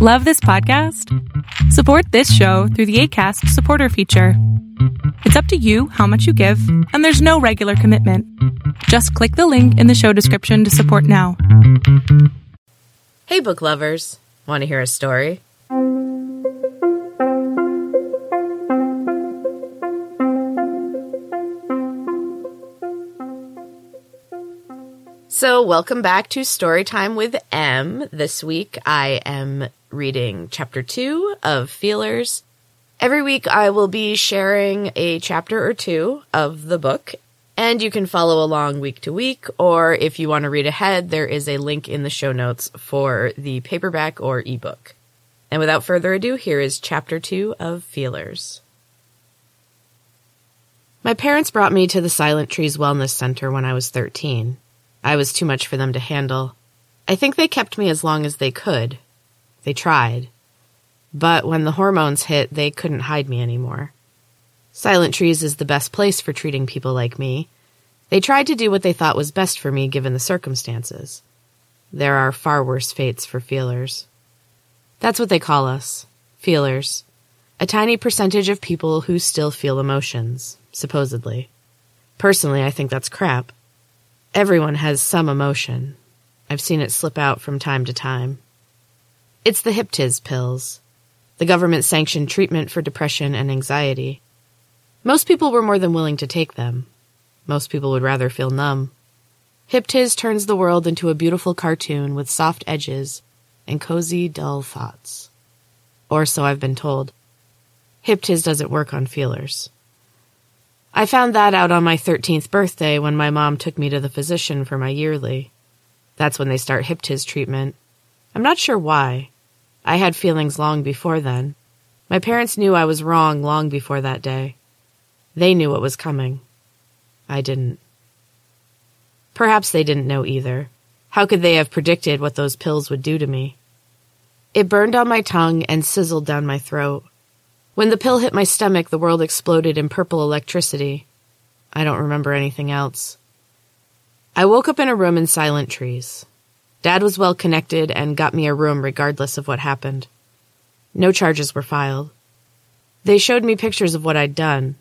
Love this podcast? Support this show through the ACAST supporter feature. It's up to you how much you give, and there's no regular commitment. Just click the link in the show description to support now. Hey, book lovers. Want to hear a story? So, welcome back to Storytime with Em. This week I am reading chapter two of Feelers. Every week I will be sharing a chapter or two of the book, and you can follow along week to week, or if you want to read ahead, there is a link in the show notes for the paperback or ebook. And without further ado, here is chapter two of Feelers. My parents brought me to the Silent Trees Wellness Center when I was 13. I was too much for them to handle. I think they kept me as long as they could. They tried. But when the hormones hit, they couldn't hide me anymore. Silent Trees is the best place for treating people like me. They tried to do what they thought was best for me given the circumstances. There are far worse fates for feelers. That's what they call us feelers. A tiny percentage of people who still feel emotions, supposedly. Personally, I think that's crap. Everyone has some emotion. I've seen it slip out from time to time. It's the Hyptiz pills, the government sanctioned treatment for depression and anxiety. Most people were more than willing to take them. Most people would rather feel numb. Hyptiz turns the world into a beautiful cartoon with soft edges and cozy, dull thoughts. Or so I've been told. Hyptiz doesn't work on feelers. I found that out on my 13th birthday when my mom took me to the physician for my yearly. That's when they start Hyptiz treatment. I'm not sure why. I had feelings long before then. My parents knew I was wrong long before that day. They knew what was coming. I didn't. Perhaps they didn't know either. How could they have predicted what those pills would do to me? It burned on my tongue and sizzled down my throat. When the pill hit my stomach, the world exploded in purple electricity. I don't remember anything else. I woke up in a room in Silent Trees. Dad was well connected and got me a room regardless of what happened. No charges were filed. They showed me pictures of what I'd done.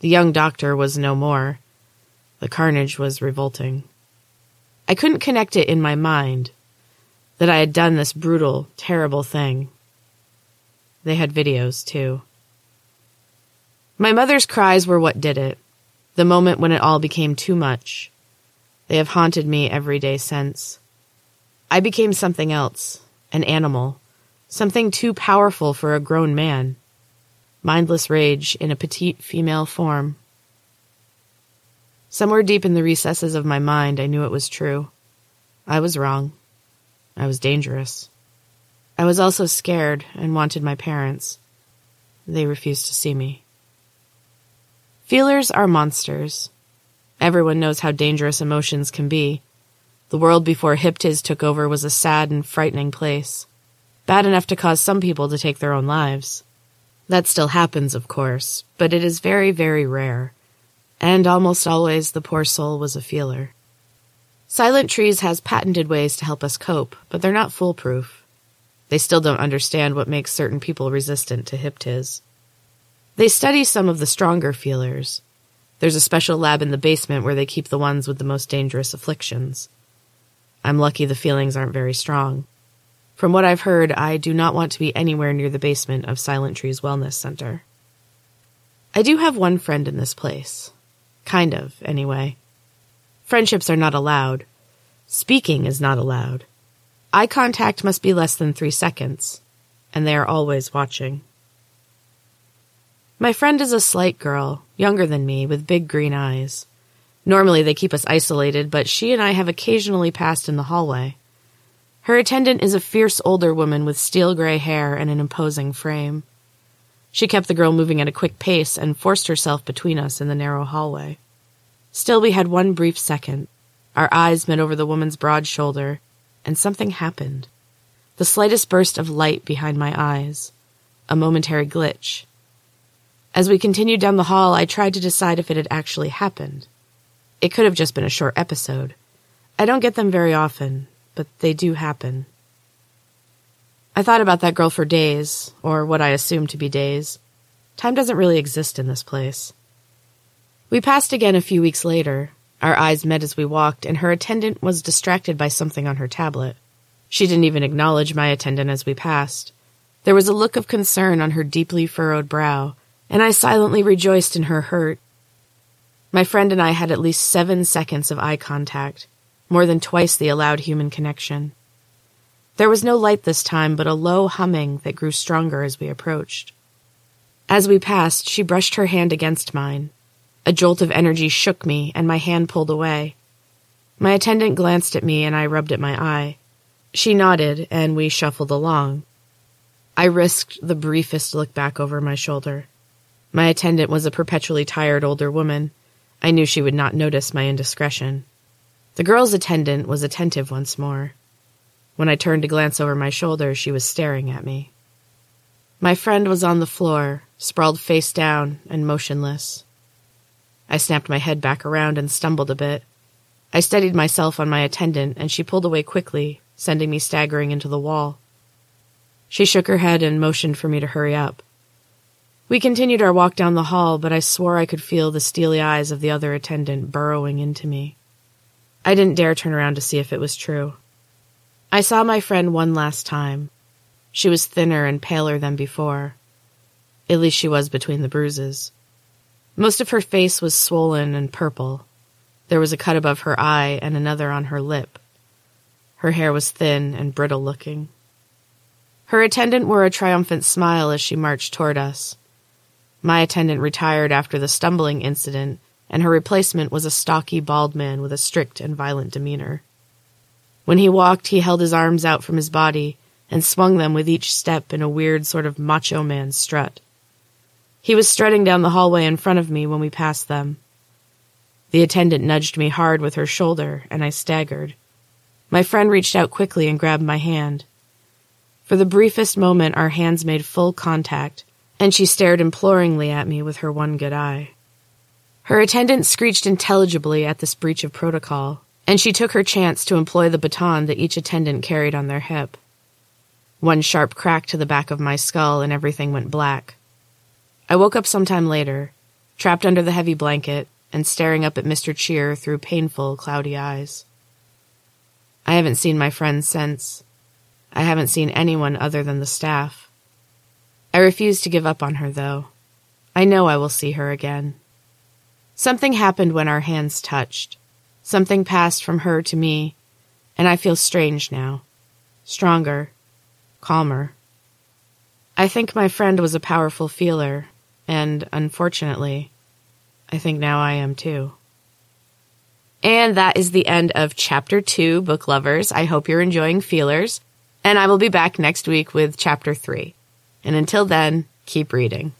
The young doctor was no more. The carnage was revolting. I couldn't connect it in my mind that I had done this brutal, terrible thing. They had videos, too. My mother's cries were what did it, the moment when it all became too much. They have haunted me every day since. I became something else, an animal, something too powerful for a grown man. Mindless rage in a petite female form. Somewhere deep in the recesses of my mind, I knew it was true. I was wrong. I was dangerous. I was also scared and wanted my parents. They refused to see me. Feelers are monsters. Everyone knows how dangerous emotions can be. The world before Hyptiz took over was a sad and frightening place. Bad enough to cause some people to take their own lives. That still happens, of course, but it is very, very rare. And almost always the poor soul was a feeler. Silent Trees has patented ways to help us cope, but they're not foolproof. They still don't understand what makes certain people resistant to Hyptiz. They study some of the stronger feelers. There's a special lab in the basement where they keep the ones with the most dangerous afflictions. I'm lucky the feelings aren't very strong. From what I've heard, I do not want to be anywhere near the basement of Silent Trees Wellness Center. I do have one friend in this place. Kind of, anyway. Friendships are not allowed. Speaking is not allowed. Eye contact must be less than three seconds, and they are always watching. My friend is a slight girl, younger than me, with big green eyes. Normally they keep us isolated, but she and I have occasionally passed in the hallway. Her attendant is a fierce older woman with steel gray hair and an imposing frame. She kept the girl moving at a quick pace and forced herself between us in the narrow hallway. Still, we had one brief second. Our eyes met over the woman's broad shoulder, and something happened. The slightest burst of light behind my eyes. A momentary glitch. As we continued down the hall, I tried to decide if it had actually happened. It could have just been a short episode. I don't get them very often, but they do happen. I thought about that girl for days, or what I assumed to be days. Time doesn't really exist in this place. We passed again a few weeks later. Our eyes met as we walked, and her attendant was distracted by something on her tablet. She didn't even acknowledge my attendant as we passed. There was a look of concern on her deeply furrowed brow, and I silently rejoiced in her hurt. My friend and I had at least seven seconds of eye contact, more than twice the allowed human connection. There was no light this time, but a low humming that grew stronger as we approached. As we passed, she brushed her hand against mine. A jolt of energy shook me, and my hand pulled away. My attendant glanced at me, and I rubbed at my eye. She nodded, and we shuffled along. I risked the briefest look back over my shoulder. My attendant was a perpetually tired older woman. I knew she would not notice my indiscretion. The girl's attendant was attentive once more. When I turned to glance over my shoulder, she was staring at me. My friend was on the floor, sprawled face down and motionless. I snapped my head back around and stumbled a bit. I steadied myself on my attendant, and she pulled away quickly, sending me staggering into the wall. She shook her head and motioned for me to hurry up. We continued our walk down the hall, but I swore I could feel the steely eyes of the other attendant burrowing into me. I didn't dare turn around to see if it was true. I saw my friend one last time. She was thinner and paler than before. At least she was between the bruises. Most of her face was swollen and purple. There was a cut above her eye and another on her lip. Her hair was thin and brittle looking. Her attendant wore a triumphant smile as she marched toward us. My attendant retired after the stumbling incident, and her replacement was a stocky, bald man with a strict and violent demeanor. When he walked, he held his arms out from his body and swung them with each step in a weird sort of macho man strut. He was strutting down the hallway in front of me when we passed them. The attendant nudged me hard with her shoulder, and I staggered. My friend reached out quickly and grabbed my hand. For the briefest moment, our hands made full contact, and she stared imploringly at me with her one good eye. Her attendant screeched intelligibly at this breach of protocol, and she took her chance to employ the baton that each attendant carried on their hip. One sharp crack to the back of my skull, and everything went black. I woke up some time later, trapped under the heavy blanket and staring up at Mr. Cheer through painful, cloudy eyes. I haven't seen my friends since. I haven't seen anyone other than the staff. I refuse to give up on her, though. I know I will see her again. Something happened when our hands touched. Something passed from her to me, and I feel strange now. Stronger. Calmer. I think my friend was a powerful feeler, and unfortunately, I think now I am too. And that is the end of chapter two, book lovers. I hope you're enjoying Feelers, and I will be back next week with chapter three. And until then, keep reading.